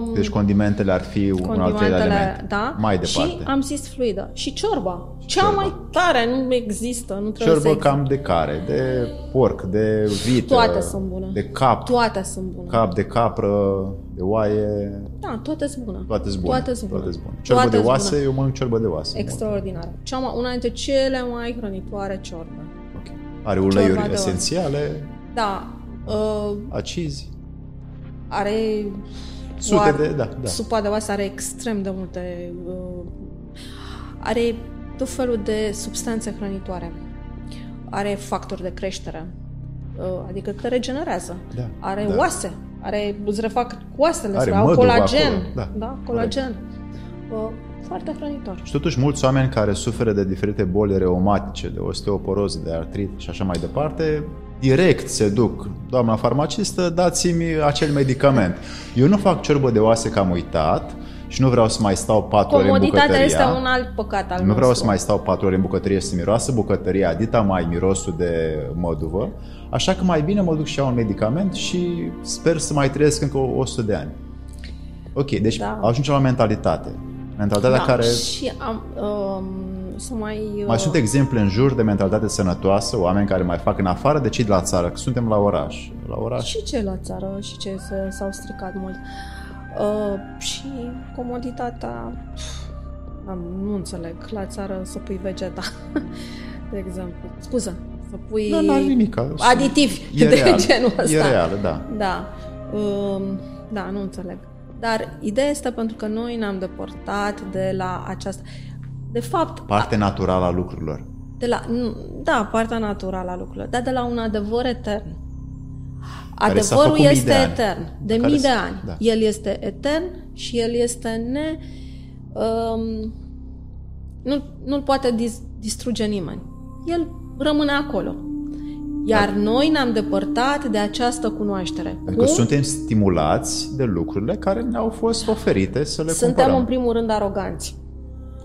Uh, Deci condimentele ar fi un al treilea element. da. Mai departe. Și am zis fluidă. Și ciorba. Cea Ciorba. mai tare, nu există, nu trebuie să Ciorbă existe. cam de care? De porc, de vită, Toate sunt bune. de cap, Toate sunt bune. cap de capră, de oaie, Da, toate sunt bune. toate sunt bune. Toate sunt bune. Toate sunt bune. Ciorbă Toate de sunt oase, bune. eu mănânc ciorbă de oase. Extraordinară. Cea mai, una dintre cele mai hrănitoare ciorbe. Ok. Are uleiuri Ciorba de oase. esențiale, Da, uh, acizi, are sute oar- de... Da, da. Supa de oase are extrem de multe... Uh, are tot felul de substanțe hrănitoare. Are factori de creștere. Uh, adică te regenerează. Da, Are da. oase. Are, îți refac cu oasele. Are au măduva colagen. acolo, da, da colagen. Uh, foarte hrănitor. Și totuși mulți oameni care suferă de diferite boli reumatice, de osteoporoză, de artrit și așa mai departe, direct se duc, doamna farmacistă, dați-mi acel medicament. Eu nu fac ciorbă de oase că am uitat și nu vreau să mai stau patru ore în Comoditatea bucătăria. este un alt păcat al Nu nostru. vreau să mai stau patru ore în bucătărie să miroasă bucătăria, dita mai mirosul de măduvă, așa că mai bine mă duc și iau un medicament și sper să mai trăiesc încă 100 de ani. Ok, deci Da. ajungem la mentalitate. Mentalitatea da, care... Și am, um, să mai... Mai sunt exemple în jur de mentalitate sănătoasă, oameni care mai fac în afară de cei de la țară, că suntem la oraș. La oraș. Și ce la țară și ce s-au stricat mult. Uh, și comoditatea, nu înțeleg, la țară să pui vegeta, de exemplu. Scuză, să pui da, da, nimic, aditivi e de real, genul ăsta. E real, da. Da, uh, da, nu înțeleg. Dar ideea este pentru că noi ne-am depărtat de la această... De fapt... Parte naturală a lucrurilor. De la, da, partea naturală a lucrurilor, dar de la un adevăr etern. Adevărul este de etern, de mii de ani. Da. El este etern și el este ne... Um, nu, nu-l poate dis, distruge nimeni. El rămâne acolo. Iar da. noi ne-am depărtat de această cunoaștere. Pentru că suntem stimulați de lucrurile care ne-au fost oferite să le Suntem cumpărăm. în primul rând aroganți.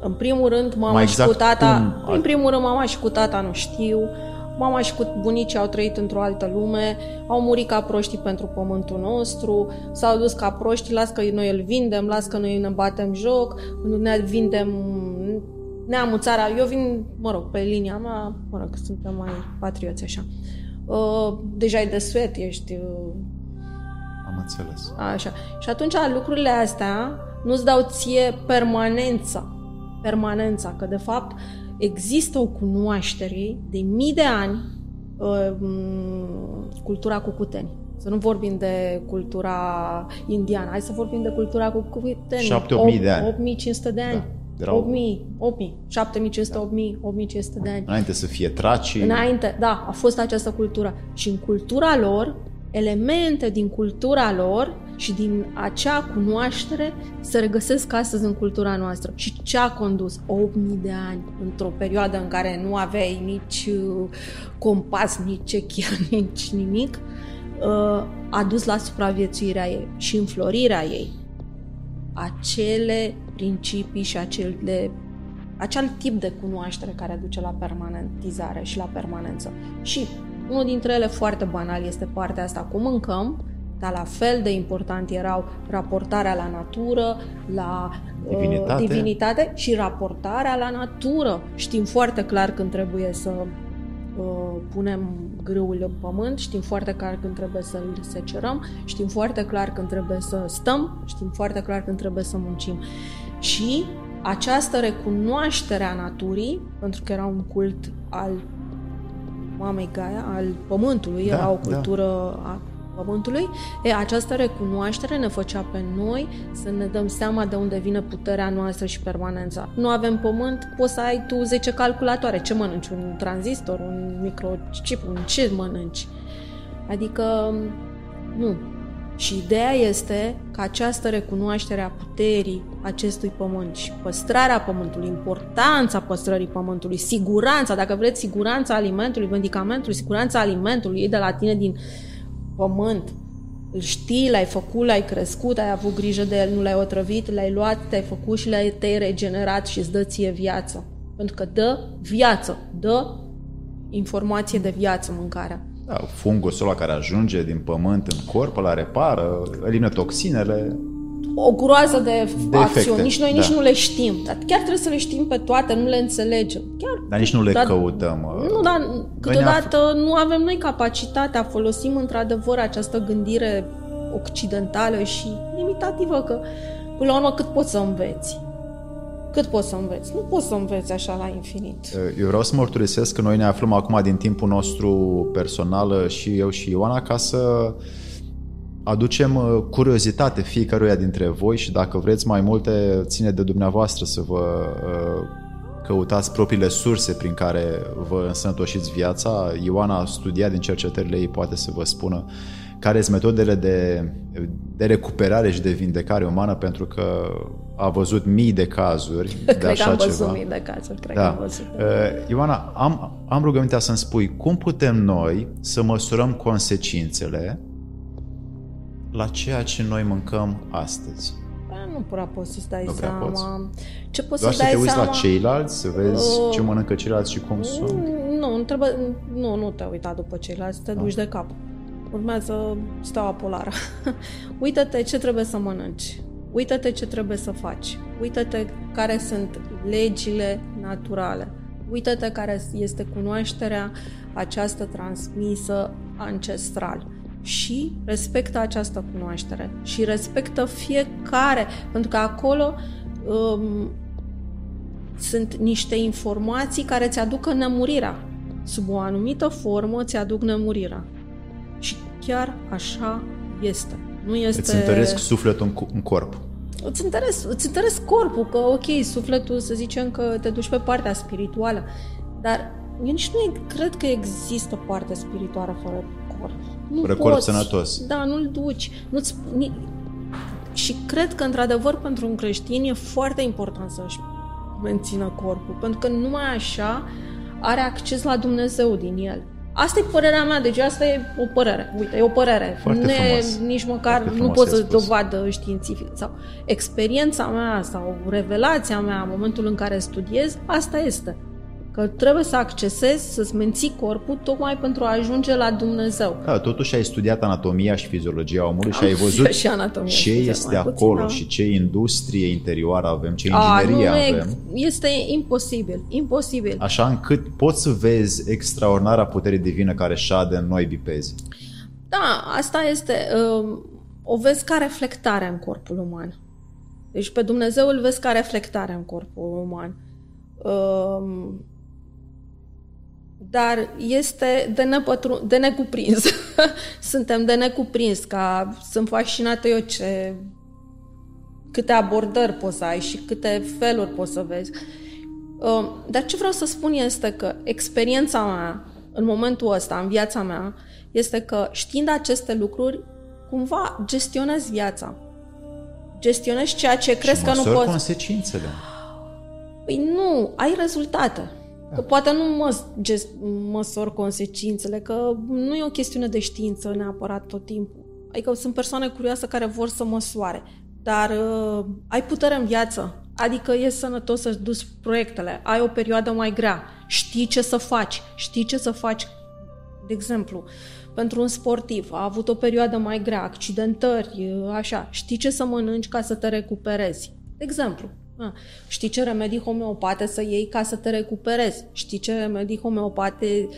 În primul rând, mama Mai exact și cu tata, cum? în primul rând, mama și cu tata nu știu, mama și cu bunicii au trăit într-o altă lume, au murit ca proștii pentru pământul nostru, s-au dus ca proști, las că noi îl vindem, las că noi ne batem joc, ne vindem neamul țara. Eu vin, mă rog, pe linia mea, mă rog, suntem mai patrioți așa. Uh, deja e de sfet, ești... Uh, Am înțeles. Așa. Și atunci lucrurile astea nu-ți dau ție permanența. Permanența, că de fapt există o cunoaștere de mii de ani uh, cultura cu cuteni. Să nu vorbim de cultura indiană, hai să vorbim de cultura cu cuteni. 7-8 de ani. 8500 de ani. Da. Erau... 8000, 8000, 7500, da. 8000, 8500 de ani. Înainte să fie traci. Înainte, da, a fost această cultură. Și în cultura lor, elemente din cultura lor și din acea cunoaștere se regăsesc astăzi în cultura noastră. Și ce a condus 8000 de ani într-o perioadă în care nu aveai nici uh, compas, nici cechia, nici nimic, uh, a dus la supraviețuirea ei și înflorirea ei acele principii și acele, acel tip de cunoaștere care duce la permanentizare și la permanență. Și unul dintre ele foarte banal este partea asta cum mâncăm, dar la fel de important erau raportarea la natură, la uh, divinitate, uh, divinitate și raportarea la natură. Știm foarte clar când trebuie să uh, punem grâul în pământ, știm foarte clar când trebuie să-l secerăm, știm foarte clar când trebuie să stăm, știm foarte clar când trebuie să muncim. Și această recunoaștere a naturii, pentru că era un cult al mamei Gaia, al pământului, da, era o da. cultură da. a Pământului, e, această recunoaștere ne făcea pe noi să ne dăm seama de unde vine puterea noastră și permanența. Nu avem pământ, poți să ai tu 10 calculatoare. Ce mănânci? Un tranzistor, un microchip, un ce mănânci? Adică, nu. Și ideea este că această recunoaștere a puterii acestui pământ și păstrarea pământului, importanța păstrării pământului, siguranța, dacă vreți, siguranța alimentului, medicamentului, siguranța alimentului, e de la tine din pământ, îl știi, l-ai făcut, l-ai crescut, ai avut grijă de el, nu l-ai otrăvit, l-ai luat, te-ai făcut și l-ai te regenerat și îți dă ție viață. Pentru că dă viață, dă informație de viață mâncarea. Da, fungusul ăla care ajunge din pământ în corp, la repară, elimină toxinele, o groază de, de acțiuni. Efecte, nici noi da. nici nu le știm. Dar chiar trebuie să le știm pe toate, nu le înțelegem. Chiar, dar nici nu le dar, căutăm. Nu, dar câteodată nu avem noi capacitatea, folosim într-adevăr această gândire occidentală și limitativă, că până la urmă cât poți să înveți? Cât poți să înveți? Nu poți să înveți așa la infinit. Eu vreau să mărturisesc că noi ne aflăm acum din timpul nostru personal și eu și Ioana ca să aducem uh, curiozitate fiecăruia dintre voi și dacă vreți mai multe, ține de dumneavoastră să vă uh, căutați propriile surse prin care vă însănătoșiți viața. Ioana a studiat din cercetările ei, poate să vă spună care sunt metodele de, de recuperare și de vindecare umană, pentru că a văzut mii de cazuri de cred așa că am văzut ceva. mii de cazuri, cred da. că am văzut. Uh, Ioana, am, am rugămintea să-mi spui cum putem noi să măsurăm consecințele la ceea ce noi mâncăm astăzi. Ba, nu prea poți să-ți dai nu seama. Poți. Ce poți Doar să, să dai te uiți seama? la ceilalți, să vezi Uh, ce mănâncă ceilalți și cum sunt. Nu, nu, trebuie, nu, nu te uita după ceilalți, te Da. duci de cap. Urmează steaua polară. Uită-te ce trebuie să mănânci. Uită-te ce trebuie să faci. Uită-te care sunt legile naturale. Uită-te care este cunoașterea această transmisă ancestral și respectă această cunoaștere și respectă fiecare, pentru că acolo um, sunt niște informații care ți aduc nemurirea. Sub o anumită formă ți aduc nemurirea. Și chiar așa este. Nu este... Îți întăresc sufletul în corp. Îți întăresc, îți întăresc corpul, că ok, sufletul să zicem că te duci pe partea spirituală, dar eu nici nu cred că există parte spirituală fără corp. Nu fără poți. corp sănătos. Da, nu-l duci. Nu-ți, ni... Și cred că, într-adevăr, pentru un creștin e foarte important să-și mențină corpul, pentru că numai așa are acces la Dumnezeu din el. Asta e părerea mea, deci asta e o părere. Uite, e o părere. Foarte nu frumos. nici măcar Foarte nu pot să spus. dovadă științific. Sau experiența mea sau revelația mea în momentul în care studiez, asta este. Că trebuie să accesezi, să-ți menții corpul tocmai pentru a ajunge la Dumnezeu. Da, totuși ai studiat anatomia și fiziologia omului și ai văzut și anatomia ce și este mai acolo puțin, da. și ce industrie interioară avem, ce A, inginerie nu, nu avem. ex- este imposibil, imposibil. Așa încât poți să vezi extraordinara putere divină care șade în noi bipezi. Da, asta este. Uh, o vezi ca reflectare în corpul uman. Deci pe Dumnezeu îl vezi ca reflectare în corpul uman. Uh, dar este de, nepătru- de necuprins. Suntem de necuprins, ca sunt fascinată eu ce câte abordări poți să ai și câte feluri poți să vezi. Uh, Dar ce vreau să spun este că experiența mea în momentul ăsta, în viața mea, este că știind aceste lucruri, cumva gestionez viața. Gestionez ceea ce crezi și că nu măsori poți. consecințele. Păi nu, ai rezultate. Că poate nu mă, gest, măsor consecințele, că nu e o chestiune de știință neapărat tot timpul. Adică sunt persoane curioase care vor să măsoare, dar uh, ai putere în viață, adică e sănătos să-ți duci proiectele, ai o perioadă mai grea, știi ce să faci, știi ce să faci. De exemplu, pentru un sportiv a avut o perioadă mai grea, accidentări, uh, așa, știi ce să mănânci ca să te recuperezi. De exemplu, a, știi ce remedii homeopate să iei ca să te recuperezi, știi ce remedii homeopate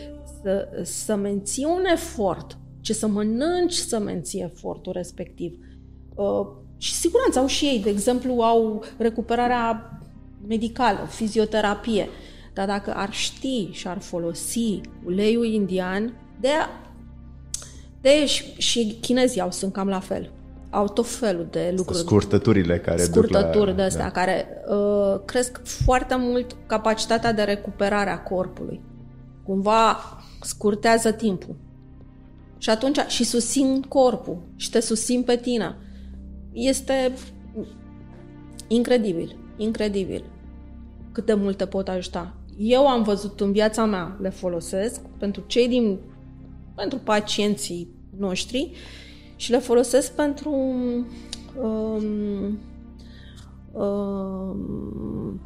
să, să menții un efort, ce să mănânci să menții efortul respectiv. Uh, și siguranță au și ei, de exemplu, au recuperarea medicală, fizioterapie. Dar dacă ar ști și ar folosi uleiul indian, de, de și, și chinezii au, sunt cam la fel. Au tot felul de lucruri. Scurtăturile care Scurtături duc la... de astea, da. care uh, cresc foarte mult capacitatea de recuperare a corpului. Cumva scurtează timpul. Și atunci și susțin corpul și te susțin pe tine. Este incredibil, incredibil cât de mult te pot ajuta. Eu am văzut în viața mea, le folosesc pentru cei din pentru pacienții noștri și le folosesc pentru um, um,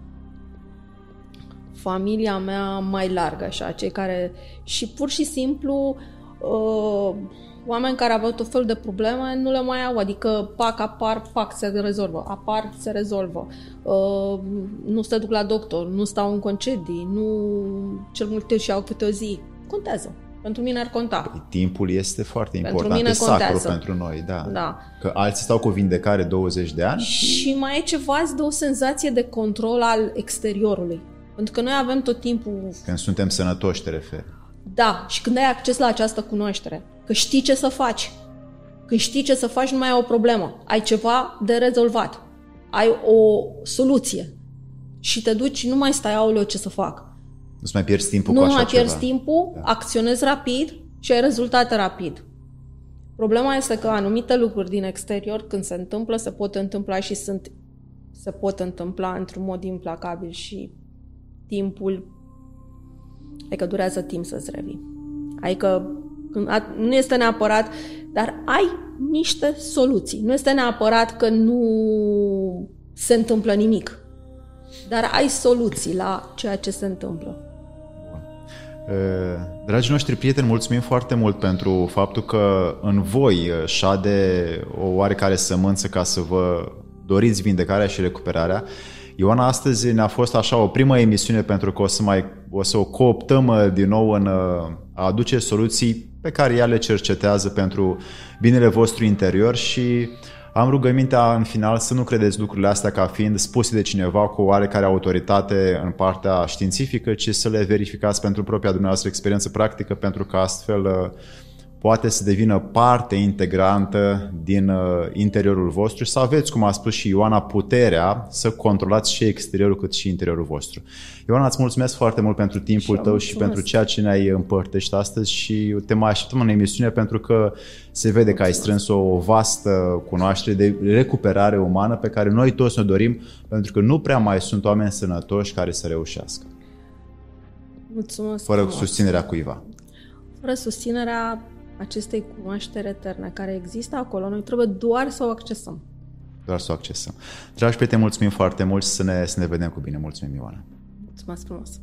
familia mea mai largă, așa, cei care și pur și simplu uh, oameni care aveau tot felul de probleme nu le mai au, adică pac, apar, pac, se rezolvă, apar, se rezolvă, uh, nu se duc la doctor, nu stau în concedii, nu cel multe și au câte o zi. Contează. Pentru mine ar conta. Timpul este foarte Pentru important, mine e sacru contează. pentru noi, da. Da. Că alții stau cu vindecare 20 de ani Și mai e ceva, îți dă o senzație de control al exteriorului. Pentru că noi avem tot timpul... când suntem sănătoși, te referi. Da, și când ai acces la această cunoaștere, că știi ce să faci. Când știi ce să faci, nu mai ai o problemă. Ai ceva de rezolvat. Ai o soluție. Și te duci, nu mai stai, aoleo, ce să fac. Nu-ți mai pierzi timpul nu cu așa mai pierzi ceva. timpul, da. acționezi rapid și ai rezultate rapid. Problema este că anumite lucruri din exterior, când se întâmplă, se pot întâmpla și sunt se pot întâmpla într-un mod implacabil și timpul adică durează timp să-ți revii. Adică când a- nu este neapărat, dar ai niște soluții. Nu este neapărat că nu se întâmplă nimic, dar ai soluții la ceea ce se întâmplă. Uh, Dragii noștri prieteni, mulțumim foarte mult pentru faptul că în voi uh, șade o oarecare sămânță ca să vă doriți vindecarea și recuperarea. Ioana, astăzi ne-a fost așa o primă emisiune pentru că o să, mai, o, să o cooptăm uh, din nou în uh, a aduce soluții pe care ea le cercetează pentru binele vostru interior și am rugămintea în final să nu credeți lucrurile astea ca fiind spuse de cineva cu oarecare autoritate în partea științifică, ci să le verificați pentru propria dumneavoastră experiență practică, pentru că astfel uh, poate să devină parte integrantă din uh, interiorul vostru și să aveți, cum a spus și Ioana, puterea să controlați și exteriorul cât și interiorul vostru. Ioana, îți mulțumesc foarte mult pentru timpul și tău mulțumesc. și pentru ceea ce ne-ai împărtășit astăzi și te mai așteptăm în emisiune pentru că se vede mulțumesc. că ai strâns o vastă cunoaștere de recuperare umană pe care noi toți ne dorim pentru că nu prea mai sunt oameni sănătoși care să reușească. Mulțumesc. Fără frumos. susținerea cuiva. Fără susținerea acestei cunoaștere eterne care există acolo. Noi trebuie doar să o accesăm. Doar să o accesăm. Dragi prieteni, mulțumim foarte mult și să ne, să ne vedem cu bine. Mulțumim, Ioana. Mulțumesc frumos!